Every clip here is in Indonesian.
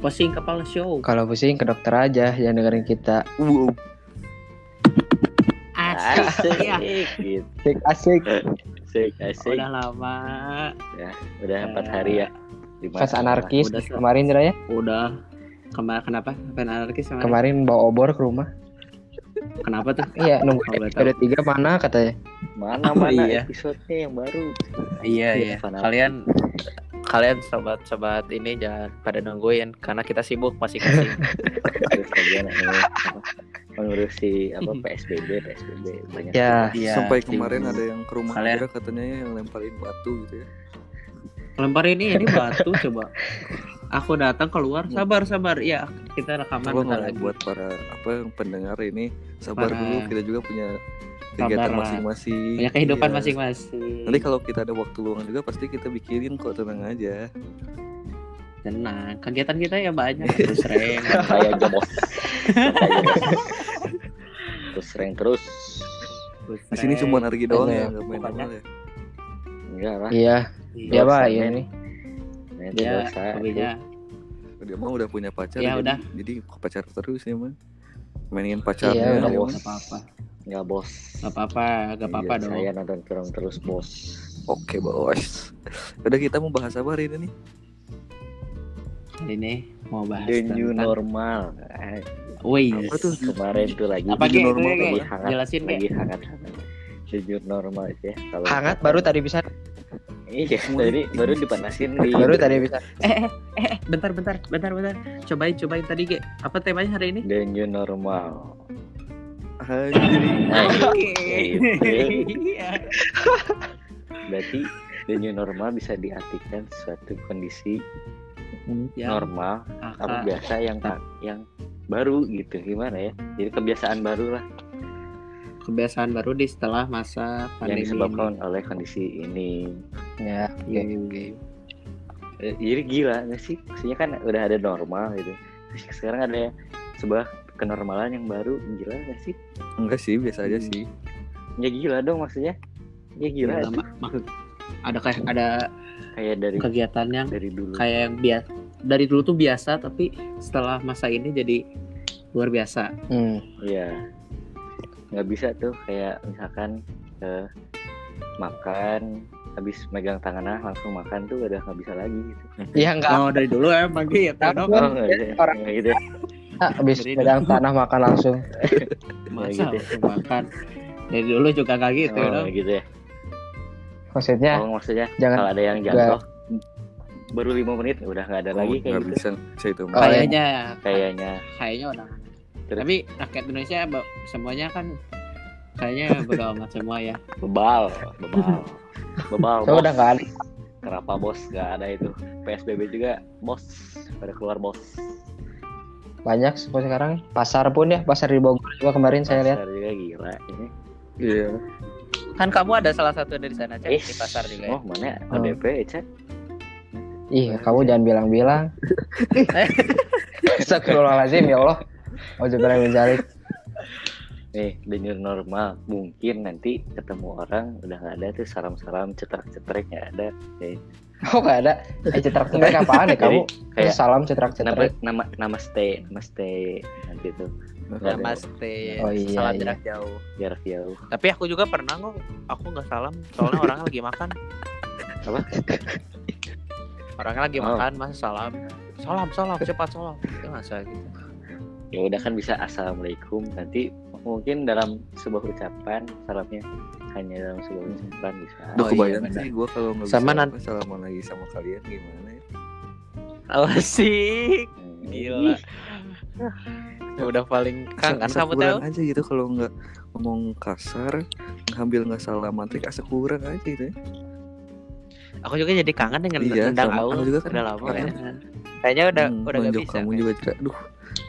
Pusing kepala show. Kalau pusing ke dokter aja, jangan dengerin kita. Wow. Asik. ya. gitu. Asik, asik. Asik, asik. Udah lama. Ya, udah empat hari ya. di Pas anarkis Udah, kemarin ya. Udah. Kemar kenapa? Kenapa anarkis kemarin? Kemarin bawa obor ke rumah. Kenapa tuh? Iya, nunggu Oh, tahu. episode 3 mana katanya. Mana Oh, mana iya. episodenya yang baru. Iya Iya, iya. Kalian kalian sobat-sobat ini jangan pada nungguin karena kita sibuk masing-masing. Mengurusi apa PSBB PSBB banyak. Ya, Iya, Sampai kemarin ada yang ke rumah Kalian- katanya yang lemparin batu gitu ya. Lempar ini ini batu coba. Aku datang keluar, sabar sabar. Ya, kita rekaman Coba lagi. buat para apa yang pendengar ini sabar Para- dulu kita juga punya kegiatan masing-masing. Punya kehidupan Iya. masing-masing. Nanti kalau kita ada waktu luang juga pasti kita bikinin kok tenang aja. tenang, kegiatan kita ya banyak terus sering. Kayak aja bos. Santai aja, bos. Terus sering terus. Di sini cuma Argi doang Iya, ya nggak main normal ya. Enggak lah. iya, dia Dosa, pak. Nah, itu Ya, dosa. Dia mah udah punya pacar. Ya, jadi, udah. Jadi pacar terus ya mah. Mainin pacarnya. Iya, dia udah, mah. bos. Gak apa-apa. Enggak bos. Gak apa-apa, gak apa-apa Iya, dong. Saya nonton film terus bos. Oke bos. Udah kita mau bahas apa hari ini nih? Hari ini mau bahas The new tentang normal. Eh, Wih, Apa tuh? Kemarin tuh lagi apa new normal lagi hangat, Jelasin lagi hangat hangat. The new normal ya. Kalau Hangat baru tadi bisa. Iya, tadi baru dipanasin di Baru tadi bisa. eh, eh, eh, bentar, bentar, bentar, bentar. Cobain, cobain tadi, Ge. Apa temanya hari ini? The new normal. Anjir. Nah, Oke. gitu. Iya. Berarti the new normal bisa diartikan suatu kondisi Yang normal atau biasa yang yang baru gitu gimana ya jadi kebiasaan baru lah kebiasaan baru di setelah masa yang pandemi disebabkan oleh kondisi ini Ya, oke. ini. Eh, jadi gila nggak sih maksudnya kan udah ada normal gitu Terus sekarang ada sebuah kenormalan yang baru gila nggak sih Enggak sih, biasa aja Hmm. sih. ya gila dong maksudnya ya gila Ya, mak- maksud ada kayak ada kayak dari kegiatan yang dari dulu kayak yang biasa dari dulu tuh biasa tapi setelah masa ini jadi luar biasa. Hmm. Iya. Nggak bisa tuh kayak misalkan eh, makan habis megang tangannya langsung makan tuh udah nggak bisa lagi gitu. Iya enggak. Oh dari dulu emang gitu Apa? dong. Oh, bisa. orang- gitu. Habis Dari pegang tanah makan langsung. Masa gitu. makan. Dari dulu juga kayak gitu Oh, dong. gitu ya. Maksudnya Oh, maksudnya jangan kalau ada yang jatuh baru lima menit udah nggak ada lagi Oh, kayak nggak gitu. bisa, itu. Oh, Kayaknya Kayaknya kayaknya udah. Terus? Tapi rakyat Indonesia semuanya kan kayaknya bodo amat semua ya. bebal, bebal, bebal. so bos. udah enggak ada. Kenapa bos nggak ada itu? PSBB juga bos pada keluar bos. Banyak seperti sekarang. Pasar pun ya, pasar di Bogor juga kemarin saya lihat. Pasar juga gila ini. Iya. Kan kamu ada salah satu dari sana cek di pasar juga ya. Oh mana Oh. ODP cek? Ih, kamu jangan bilang-bilang. Astagfirullahaladzim ya Allah. Oh, juga mencari. Nih the new normal mungkin nanti ketemu orang udah nggak ada tuh salam-salam cetrak-cetrek nggak ada. Kayak, Oh, nggak ada. Eh, cetrak-cetrak apaan ya kamu? kayak Salam nama cetrak-cetrak. nama nama stay nama stay nanti tuh. Namaste. Oh, iya, salam iya. jarak jauh. jarak jauh. Tapi aku juga pernah kok. Aku nggak salam soalnya orangnya lagi makan. Apa? Orangnya lagi Oh. makan masa salam. Salam, salam, cepat salam. Itu masa gitu. Ya udah kan bisa assalamualaikum nanti mungkin dalam sebuah ucapan salamnya hanya dalam sebuah ucapan bisa. Udah Oh, iya, kebayang sih gue kalau nggak Sama bisa nan- salaman lagi sama kalian gimana ya? Asik. Hmm, Gila. Ya udah paling kangen Asa kamu tahu. aja gitu kalau nggak ngomong kasar, ngambil nggak salaman trik asa kurang aja gitu ya. Aku juga jadi kangen dengan Iya, tendang aku juga kan udah lama kan. Kayaknya udah Hmm, udah gak bisa. kamu juga juga, aduh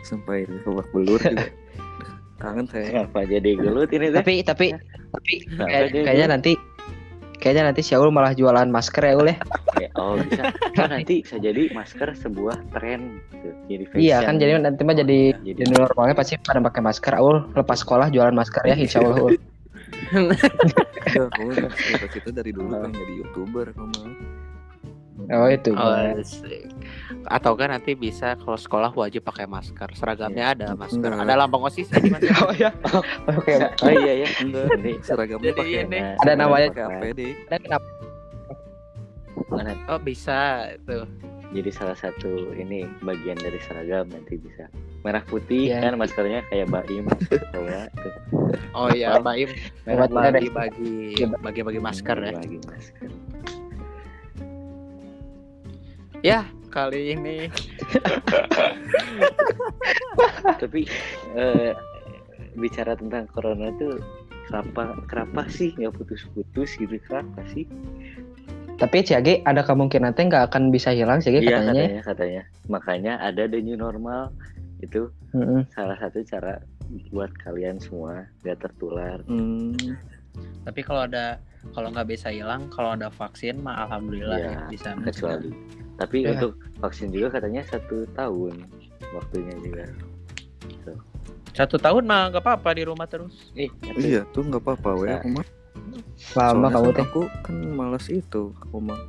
sampai babak belur juga. Kangen kayak Kenapa jadi gelut ini? Tapi tapi tapi kayak- kayaknya gelut? nanti kayaknya nanti Syaul malah jualan masker ya Ul ya. Ya, oh bisa. Oh, nanti bisa jadi masker sebuah tren gitu. Jadi fashion. Iya kan jadi nanti mah jadi Jadi normalnya pasti pada pakai masker. Aul lepas sekolah jualan masker ya insya Allah. Ul. kamu cita-cita dari dulu pengen jadi youtuber kamu. Oh itu. Oh, asik. atau kan nanti bisa kalau sekolah wajib pakai masker. Seragamnya ada masker. Ada lambang osis jadi mas? Oh ya. Oke. oh iya ya Jadi seragamnya Jadi pakai ini. Ada namanya. kenapa? mana? Oh bisa tuh jadi salah satu ini bagian dari seragam nanti bisa. Merah putih Iya. kan maskernya kayak baim. Oh iya baim. Merah bagi bagi bagi bagi masker ya. Bagi masker ya kali ini. Tapi eh, bicara tentang corona tuh kenapa kenapa sih nggak putus-putus gitu? Kenapa sih? Tapi CAG ada kemungkinan teh nggak akan bisa hilang CAG iya katanya. katanya katanya. Makanya ada the new normal. Itu Mm-mm. salah satu cara buat kalian semua gak tertular. Hmm, tapi kalau ada kalau nggak bisa hilang kalau ada vaksin mah alhamdulillah Iya, ya bisa kecuali tapi Ya. untuk vaksin juga katanya satu tahun waktunya juga satu tahun mah nggak apa-apa di rumah terus ih iya tuh nggak apa-apa weh Nah. aku mah. Lama kamu kan teh. Aku kan malas itu, aku mah.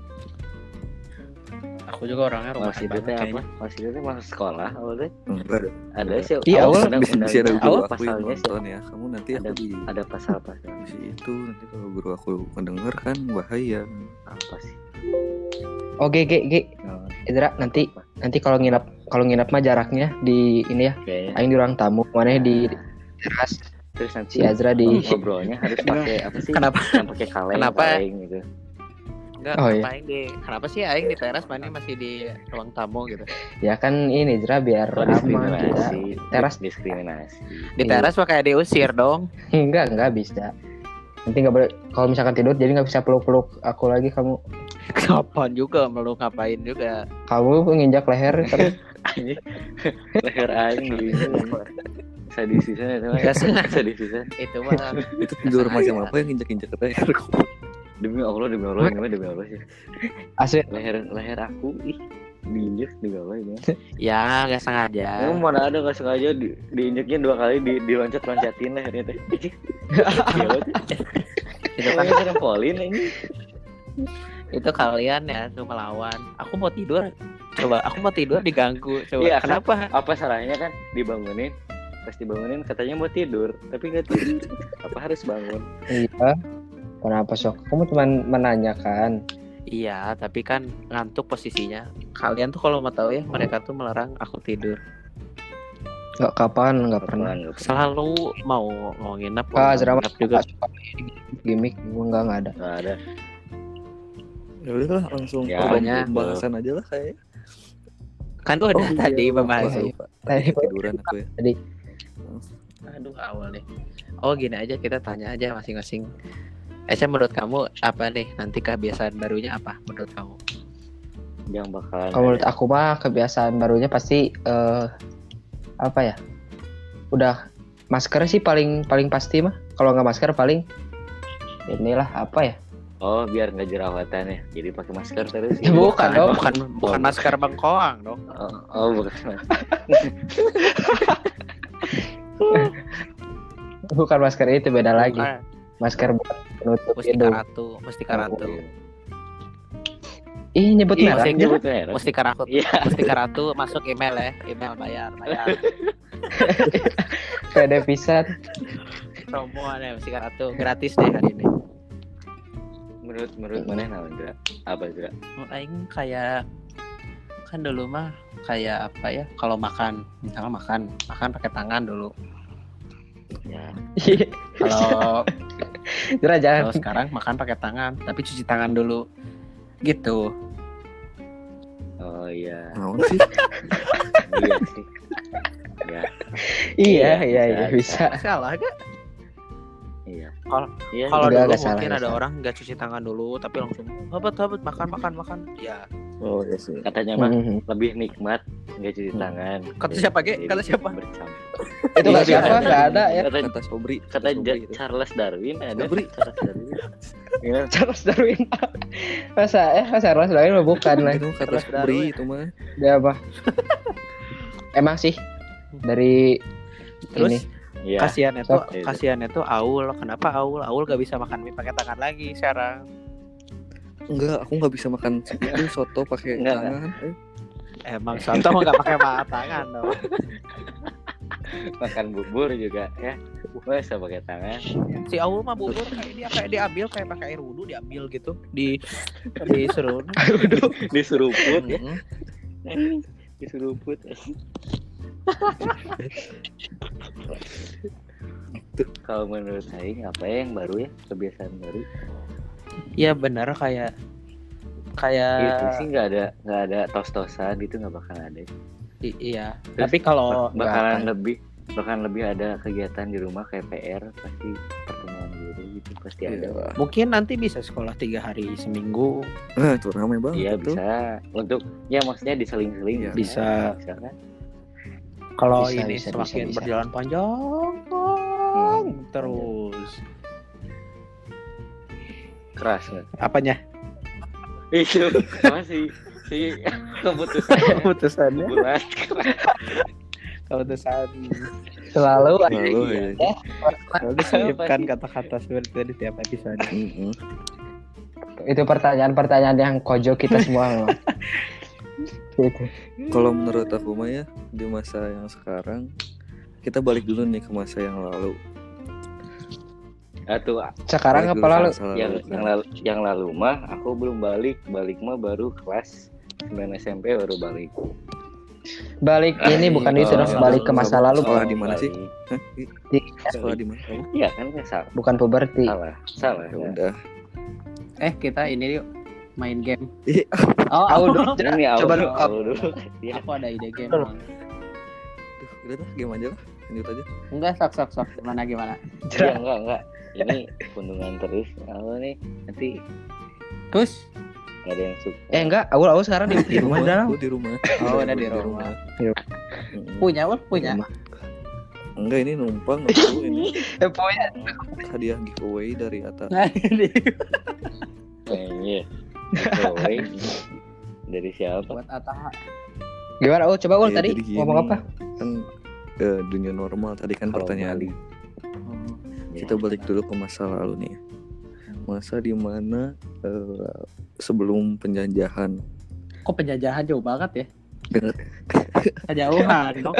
aku juga orangnya rumah masih itu teh apa masih itu teh masuk sekolah Enggak. ada sih Iya, awal Bisa ada guru awal aku yang pasalnya sih nonton ya. Kamu nanti aku Ada- di ada pasal-pasal si itu nanti kalau guru aku mendengar kan bahaya. apa sih Oke, G, G. Nah, Idra nanti nanti kalau nginap kalau nginap mah jaraknya di ini ya, kayaknya aing di ruang tamu, mana di Nah, teras, terus nanti si Azra di ngobrolnya harus pakai apa sih Kenapa? yang pakai kaleng Kenapa? kaleng gitu Enggak, Oh, iya. ngapain di kenapa sih aing di teras mana masih di ruang tamu gitu. ya kan ini Zra biar oh, aman kita. diskriminasi Teras diskriminasi Di teras mah kayak diusir dong. Enggak, enggak bisa. Nanti nggak boleh kalau misalkan tidur jadi nggak bisa peluk-peluk aku lagi kamu. Kapan juga meluk ngapain juga. Kamu nginjak leher terus leher aing di sadis bisa itu mah Gak sengaja. sadis bisa Itu mah Itu tidur macam apa yang injak-injak leher? demi allah demi allah demi allah sih asli leher leher aku ih diinjek ini mah. ya nggak sengaja. Emang mana ada nggak sengaja di, diinjeknya dua kali di, diloncat loncatin lehernya teh Gila tuh. Itu kan trampolin ini itu kalian ya tuh melawan. Aku mau tidur. Coba aku mau tidur diganggu. Coba Iya, kenapa? apa salahnya kan dibangunin pas dibangunin katanya mau tidur tapi nggak tidur apa harus bangun iya. Kenapa sok? Kamu cuma menanyakan. Iya, tapi kan ngantuk posisinya. Kalian tuh kalau mau tahu ya, mereka tuh melarang aku tidur. Nggak kapan, nggak pernah. Pernah. Selalu mau mau nginep, mau Ah, nginep juga. suka gimmick, gua nggak nggak ada. nggak ada Ya udahlah langsung Ya, pokoknya. pembahasan aja lah kayak. Kan tuh udah iya, tadi pembahasan. lupa. Tadi Tiduran aku ya. Aduh awal nih. Oh gini aja kita tanya aja masing-masing. Eca menurut kamu apa nih nanti kebiasaan barunya apa menurut kamu? Yang bakalan kalau menurut aku mah kebiasaan barunya pasti eh apa ya? Udah masker sih paling paling pasti mah. Kalau nggak masker paling inilah apa ya? oh biar nggak jerawatan ya jadi pakai masker terus Ya, bukan dong. bukan bukan masker bengkoang dong. oh, oh bukan Bukan masker itu beda lagi. Masker buat penutup Mustika hidung. Ratu, Mustika Ratu. Ih nyebut Iya, merek. nyebut merek Mustika Ratu. iya Mustika Ratu masuk email ya, email bayar, bayar. Pede pisan. Promo ada Mustika Ratu gratis deh hari ini. menurut menurut mana Dra? apa Dra? Oh, Aing kayak kan dulu mah kayak apa ya kalau makan misalnya makan makan pakai tangan dulu ya kalau Jura jangan. kalau sekarang makan pakai tangan tapi cuci tangan dulu gitu. Oh iya. Naon sih? iya sih. Ya Iya Iya, iya iya bisa, bisa. salah gak iya. Kalau- iya kalau dulu salah, mungkin enggak ada salah. orang nggak cuci tangan dulu tapi langsung habet habet makan makan makan. Ya Oh iya sih. katanya mah Mhm. lebih nikmat nggak cuci Hmm. tangan Kata siapa, Ge? Jadi Kata siapa? Itu Iya, nggak siapa iya. nggak ada ya. kata Kata Sobri. kata Sobri Ja- itu. Charles Darwin ada Sobri. Charles Darwin? Charles Darwin. Masa eh masa Charles Darwin mah bukan lah. Itu kata Sobri itu mah. Dia apa? Emang sih dari terus ini Iya. kasihan itu kasihan itu Aul kenapa Aul Aul gak bisa makan mie pakai tangan lagi sekarang Enggak, aku nggak bisa makan itu soto pakai Enggak, tangan. Eh, Emang soto mah nggak pakai tangan dong. makan bubur juga ya. Masa pakai tangan. Si Aul mah bubur kayak dia kayak diambil kayak pakai air wudhu diambil gitu. Di diserut. diseruput ya. Diseruput. Kalau menurut saya apa ya yang baru ya? Kebiasaan baru Iya benar kayak kayak itu sih nggak ada nggak ada tos-tosan gitu nggak bakal ada i- iya. Terus Tapi kalau bakalan lebih bahkan lebih ada kegiatan di rumah kayak PR pasti pertemuan guru gitu pasti ada Iya. mungkin nanti bisa sekolah tiga hari seminggu Nah, itu ramai banget Iya tuh. bisa untuk ya maksudnya diseling-seling Iya. Bisa. bisa kan kalau ini bisa, semakin bisa, bisa. berjalan panjang Hmm, terus keras nggak apanya? Itu masih si keputusan. Keputusannya? Bulan keputusan. Selalu ada ya. Lalu disisipkan kata-kata seperti itu di tiap episode. Itu pertanyaan-pertanyaan yang kojo kita semua gitu. Kalau menurut aku mah ya di masa yang sekarang kita balik dulu nih ke masa yang lalu. Atau Sekarang Balik apa dulu lalu? yang lalu. yang lalu yang lalu mah aku belum balik balik mah baru kelas 9 SMP baru balik Balik ini bukan itu dong, Oh, balik ke masa lalu, Sekolah di mana sih? Di- Sekolah di mana iya kan salah bukan puberti. salah salah Ya ya. udah. eh kita ini yuk main game Ih, oh Aku dulu. awal Coba dulu ya aku ada ide game Betul. Bang. Duh, udah dah, game aja lah. Lanjut aja. enggak sok sok sok gimana gimana Iya, enggak enggak ini pundungan terus awal nih nanti terus nggak ada yang suka Eh enggak, awal awal sekarang di, di rumah dah. Aku di rumah. Oh, udah di rumah. Mm-mm. punya ul punya Rumah. Enggak ini numpang aku ini Eh, pokoknya hadiah giveaway dari Ata. nah ini kayaknya giveaway dari siapa buat Ataha gimana? Oh, coba ul Ya, tadi gini, ngomong apa? Kan eh, dunia normal. Tadi kan pertanyaan. balik. Kita balik dulu ke masa lalu nih. Masa di mana eh, sebelum penjajahan? Kok penjajahan jauh banget ya? Kejauhan kok.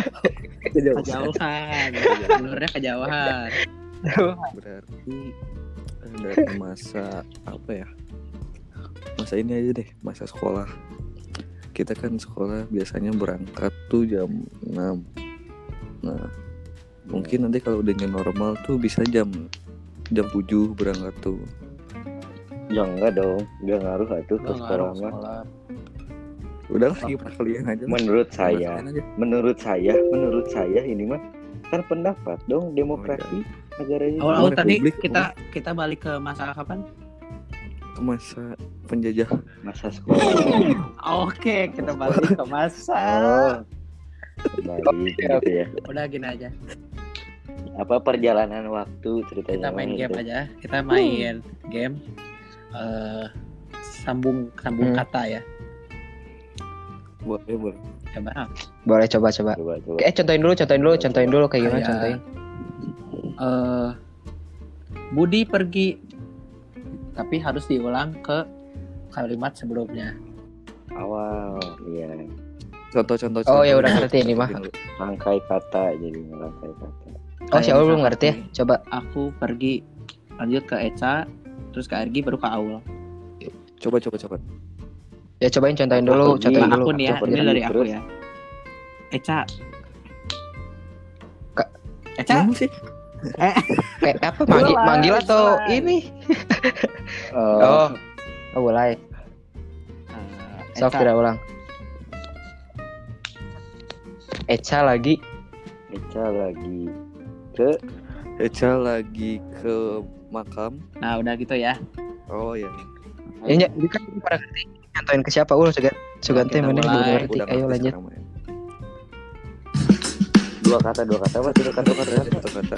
Kejauhan. Sebenarnya kejauhan. Berarti eh, dari masa apa ya? Masa ini aja deh masa sekolah. Kita kan sekolah biasanya berangkat tuh jam 6 nah mungkin nanti kalau udah new normal tuh bisa jam jam 7 berangkat tuh. Ya enggak dong. Enggak ngaruh atuh ke sekolah mah udah lah gimana kalian aja menurut saya aja. menurut saya menurut saya ini mah kan pendapat dong demokrasi negara ini awal-awal Mau tadi kita kita balik ke masa kapan? Ke masa penjajah. Masa sekolah. Oke kita balik ke masa. Oh baik gitu ya. Udah gini aja. Apa perjalanan waktu ceritanya kita main mah game itu. aja. Kita main game eh sambung sambung Hmm. kata ya. Boleh boleh. Coba Boleh coba coba. coba coba. Eh contohin dulu, contohin dulu, contohin dulu kayak gimana Kayak- contohin. eh Budi pergi tapi harus diulang ke kalimat sebelumnya. Awal iya contoh-contoh Oh, ya udah ngerti ini mah. rangkai kata jadi rangkai kata Oh, si Kayak Aul belum ngerti ya? Coba. aku pergi lanjut ke Eca terus ke Ergi baru ke Aul coba coba coba Ya cobain contohin dulu, Pergi. contohin dulu. aku nih ya Aku ini dari aku ya Eca Kak. Eca sih Kayak apa manggil, manggil atau mulai. ini? oh, Oh. Oh, mulai. Eh, Eca. tidak ulang. Eca lagi. Eca lagi ke Eca lagi ke makam. Nah udah gitu ya. Oh ya Ya, ya, ini kan pada ngerti nyantoin ke siapa ul? Sugan Kita mana ngerti. udah Ayo lanjut. ya. dua kata dua kata apa? Dua kata dua kata. Satu kata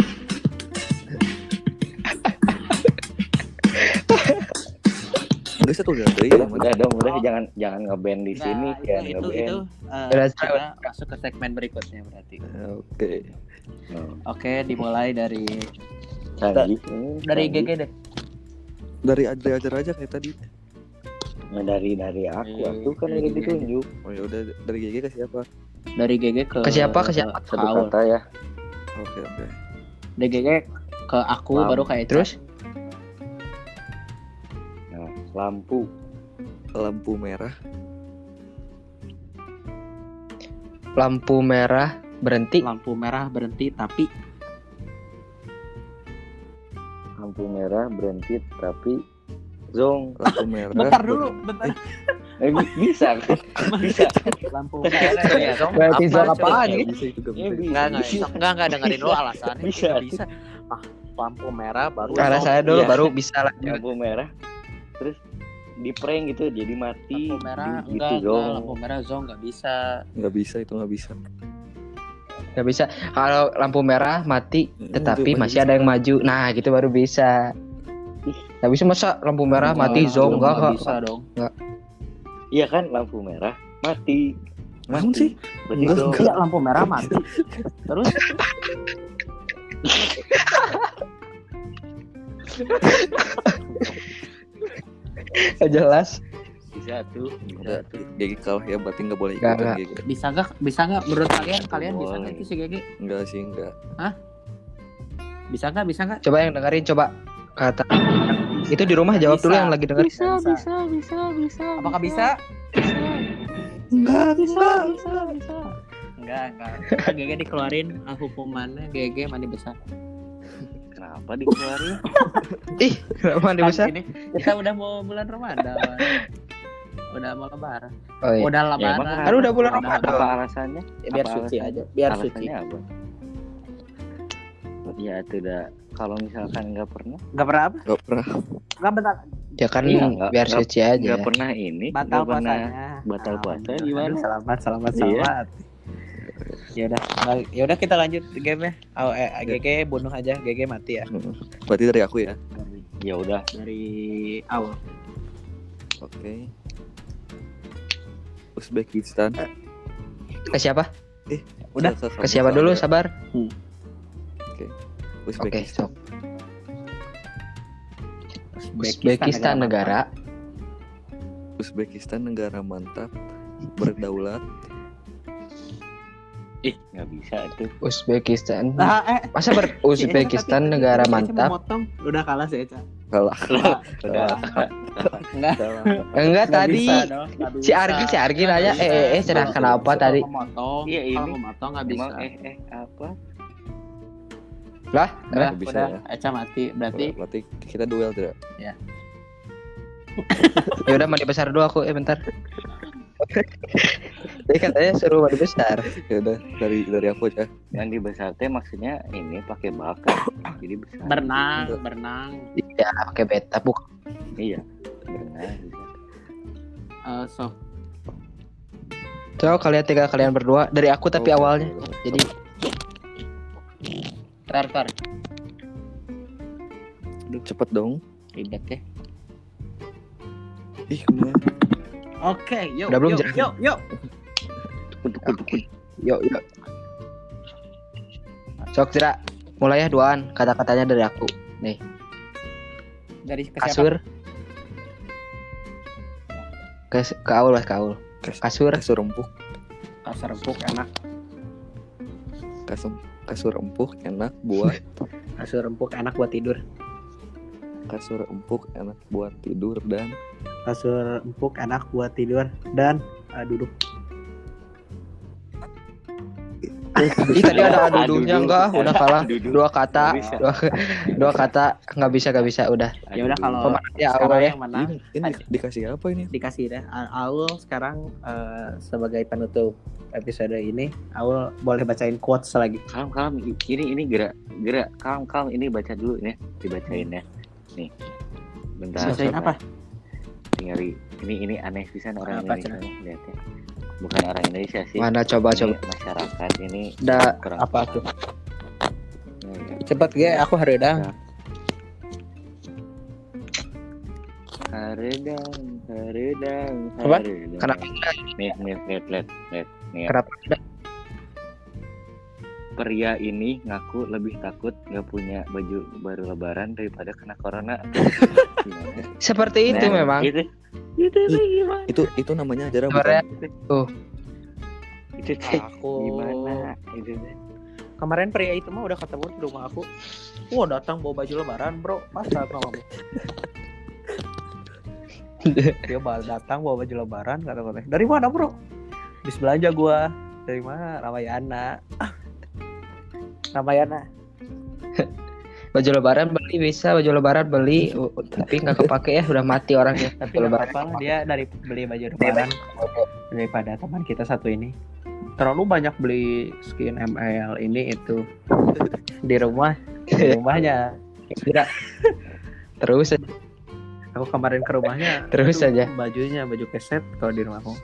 Enggak satu kata ya udah, udah dong udah jangan jangan ngeband di Nah, sini itu, jangan itu, ngeband itu, Udah, kita masuk ke segmen berikutnya berarti Oke Oh, oke dimulai dari canggih dari. GG deh Dari aja aja aja kayak tadi Nah, dari dari aku, Iya, aku kan dari udah aja. ditunjuk. Oh ya udah dari GG ke siapa? Dari GG ke Ke siapa, ke siapa? Ke Satu kata ya. Oke oke. Dari GG ke aku Lam. baru kayak Terus lampu. Lampu merah. lampu merah berhenti. lampu merah berhenti tapi Lampu merah berhenti tapi zong. Lampu merah. bentar dulu bentar Eh, bi- bisa kan? bisa. lampu merah ya Zong. Berarti zong coba? apaan? Bisa. Enggak, enggak, enggak, enggak dengerin dulu alasannya. Bisa. Bisa. Ah, lampu merah baru. Karena saya dulu Iya. baru bisa lanjut. Lampu merah. Terus di prank gitu jadi mati. Lampu merah, Di- enggak, gitu enggak, lampu merah zong enggak bisa. Nggak bisa itu nggak bisa. Nggak bisa. Kalau lampu merah mati, tetapi itu masih ada yang maju. Nah, gitu baru bisa. Nggak bisa masa lampu merah Enggak, mati zong enggak enggak kok. bisa dong. Iya kan lampu merah mati. Namun sih? Berarti Enggak. Iya, lampu merah mati. Terus Nggak jelas. Bisa tuh. Bisa tuh. GG kalah ya berarti nggak boleh Nggak, ikutan nggak. GG. bisa enggak? Bisa enggak menurut kalian? Kalian bisa enggak Boleh. itu si GG? Enggak sih enggak. Bisa enggak? Bisa enggak? Coba yang dengerin coba kata itu di rumah jawab Bisa. dulu yang lagi dengerin. Bisa, bisa, bisa, bisa. Apakah bisa? Enggak, Bisa, bisa, bisa. Enggak, enggak. GG dikeluarin ah, hukumannya GG mandi besar. Kenapa dikeluarin? Ih, kenapa Kan besar? ini kita udah mau bulan Ramadan. udah mau lebaran. Oh iya. Udah Ya, emang lebaran. kenapa? Aduh, udah bulan Apa- Ramadan. Apa alasannya? Ya, biar Apa suci alasannya? aja, biar suci. Alasannya apa? Ya itu udah kalau misalkan nggak pernah, Enggak pernah apa? Enggak pernah. Enggak bentar. Ya kan Iya, nggak- biar nggak- suci aja. nggak pernah ini, Batal nggak pernah puasanya. batal puasa gimana? Selamat, selamat, Iya. Ya udah, ya udah kita lanjut game ya. Oh, eh, GG bunuh aja, GG mati ya. Berarti dari aku ya. Ya udah, Dari awal. Oke. Uzbekistan. Ke siapa? Udah. Ke siapa dulu? Sabar. Oke, Uzbekistan. sok. Uzbekistan negara Uzbekistan negara mantap berdaulat ih nggak bisa tuh. Uzbekistan. Ah, eh, Masa ber Uzbekistan negara mantap? Motong. Udah kalah sih, Eca. kalah Udah, Enggak. Enggak Nggak tadi. Si. Argi, si Argi nanya, Nggak eh, eh, eh, Kalau kenapa kalau tadi? Memotong, Iya, kalau ini. memotong nggak bisa. emang eh eh apa? Lah, Udah, Nggak bisa udah. ya. Eca mati. Berarti berarti kita duel tidak ya udah mandi besar dulu aku, eh bentar. Tadi katanya suruh mandi besar. ya udah dari dari aku aja Yang di besar teh maksudnya ini pakai bakar, jadi besar. berenang, Enggak. berenang. Iya, pakai beta bukan. Iya, berenang. Eh, so, Coba kalian tiga kalian berdua dari aku tapi Oke, awalnya. oke. Jadi tar, tar. cepet dong Ribet ya. ih ke mana Oke, yuk. Udah belum, yuk, yuk, yuk. Oke. Yuk, yuk. Sok Jera, mulai ya duaan kata-katanya dari aku. Nih, Dari ke siapa? kasur. Ke ke Aul, Mas, ke Aul. Kas- Kasur, kasur empuk Kasur empuk enak. kasur kasur empuk enak buat Kasur empuk enak buat tidur. kasur empuk enak buat tidur dan Kasur empuk enak buat tidur dan eh, duduk. Ih tadi ada aduduhnya Adudu. enggak, udah kalah. Dua kata, dua, dua kata nggak bisa nggak bisa udah. Ya udah kalau Aul sekarang ya. yang menang ini, ini di- dikasih apa ini dikasih deh. A- Aul sekarang eh, sebagai penutup episode ini, Aul boleh bacain quotes lagi. Kalem kalem ini ini gerak gerak kalem kalem ini baca dulu ya dibacain ya nih bentar Bacain apa? Di- ini ini aneh pisan orang Apa, Indonesia lihat ya bukan orang Indonesia sih Mana coba Ini coba. masyarakat ini Da, kurang apa tuh? Nah, ya. Cepet gue, aku haredang. Haredang, haredang, Apa? haredang. Kenapa? Nih, nih, lihat, lihat, lihat. Nih, ya. Kenapa? Pria ini ngaku lebih takut nggak punya baju baru lebaran daripada kena corona. Seperti itu Nah, memang. Itu, sih gimana? Itu itu namanya ajaran Sebenarnya bukan? itu teh Aku gimana itu teh kemarin pria itu mah udah ketemu di rumah aku. Wah datang bawa baju lebaran bro, masa kamu? Dia baru datang bawa baju lebaran kata katanya. Dari mana bro? Bis belanja gua. Dari mana? Ramayana. Ramayana. baju lebaran beli bisa baju lebaran beli tapi nggak kepake ya udah mati orangnya Tapi apa-apa lah, dia dari beli baju lebaran daripada teman kita satu ini. Terlalu banyak beli skin ML ini itu di rumah di rumahnya. Kira terus aja. aku kemarin ke rumahnya Terus aja. bajunya baju keset kalau di rumahku.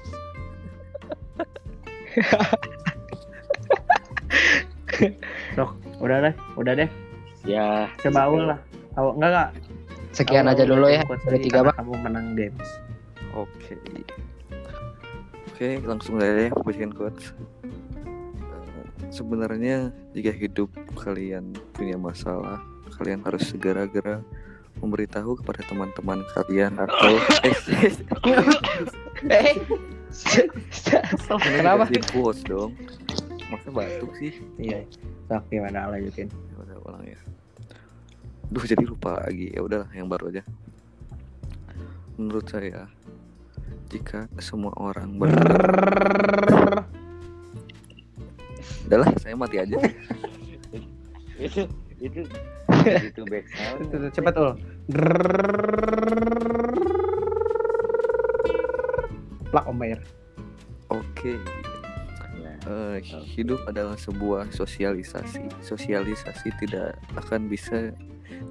Sok, udah deh, udah deh. ya Coba awal lah. Awal enggak enggak. sekian Awal aja dulu ya dari tiga mah Kamu menang games. Oke. Oke, langsung aja ya bikin quotes. Eh, Sebenarnya jika hidup kalian punya masalah, kalian harus segera-gera memberitahu kepada teman-teman kalian atau eh, Kenapa? Di quotes dong. Masa batuk sih? Iya. Sok gimana lanjutin. Udah ulang ya. Duh jadi lupa lagi. Ya udahlah yang baru aja. Menurut saya jika semua orang ber Udahlah, saya mati aja. itu itu itu back sound Cepet ul. Plak Omer. Oke. Nah, Eh, hidup adalah sebuah sosialisasi. Sosialisasi tidak akan bisa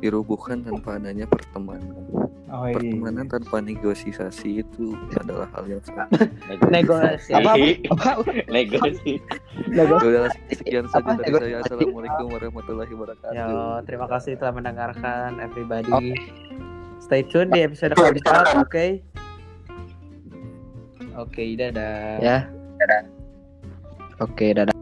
dirubuhkan tanpa adanya pertemanan. Oh, iya. Pertemanan tanpa negosiasi itu adalah hal yang sangat. Negosiasi. Apa, apa? negosiasi udahlah, sekian saja dari saya. Assalamualaikum warahmatullahi wabarakatuh. Yo, terima kasih telah mendengarkan everybody. Stay tune di episode keempat, oke? Oke, dadah. ya oke dadah